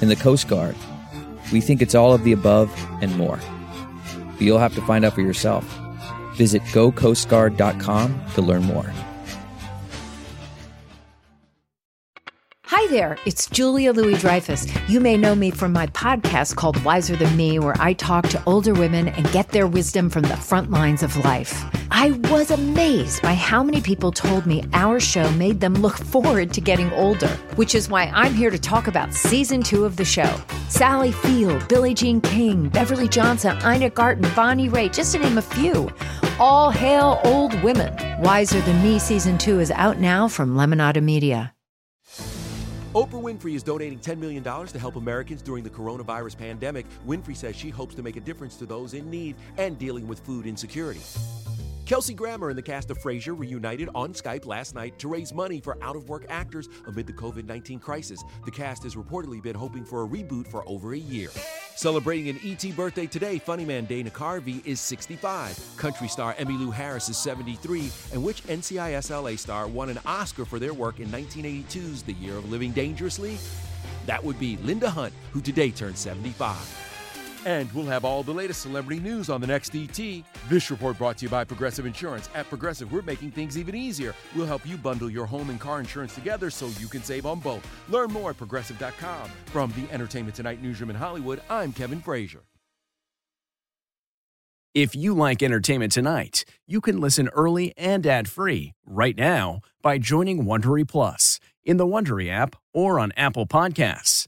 In the Coast Guard, we think it's all of the above and more. But you'll have to find out for yourself. Visit gocoastguard.com to learn more. Hi there, it's Julia Louis Dreyfus. You may know me from my podcast called Wiser Than Me, where I talk to older women and get their wisdom from the front lines of life. I was amazed by how many people told me our show made them look forward to getting older, which is why I'm here to talk about season two of the show. Sally Field, Billie Jean King, Beverly Johnson, Ina Garten, Bonnie Raitt, just to name a few. All hail old women. Wiser Than Me season two is out now from Lemonada Media. Oprah Winfrey is donating $10 million to help Americans during the coronavirus pandemic. Winfrey says she hopes to make a difference to those in need and dealing with food insecurity. Kelsey Grammer and the cast of Frasier reunited on Skype last night to raise money for out of work actors amid the COVID 19 crisis. The cast has reportedly been hoping for a reboot for over a year. Celebrating an ET birthday today, funny man Dana Carvey is 65, country star Emmylou Harris is 73, and which NCIS LA star won an Oscar for their work in 1982's The Year of Living Dangerously? That would be Linda Hunt, who today turned 75. And we'll have all the latest celebrity news on the next ET. This report brought to you by Progressive Insurance. At Progressive, we're making things even easier. We'll help you bundle your home and car insurance together so you can save on both. Learn more at progressive.com. From the Entertainment Tonight newsroom in Hollywood, I'm Kevin Frazier. If you like Entertainment Tonight, you can listen early and ad-free right now by joining Wondery Plus in the Wondery app or on Apple Podcasts.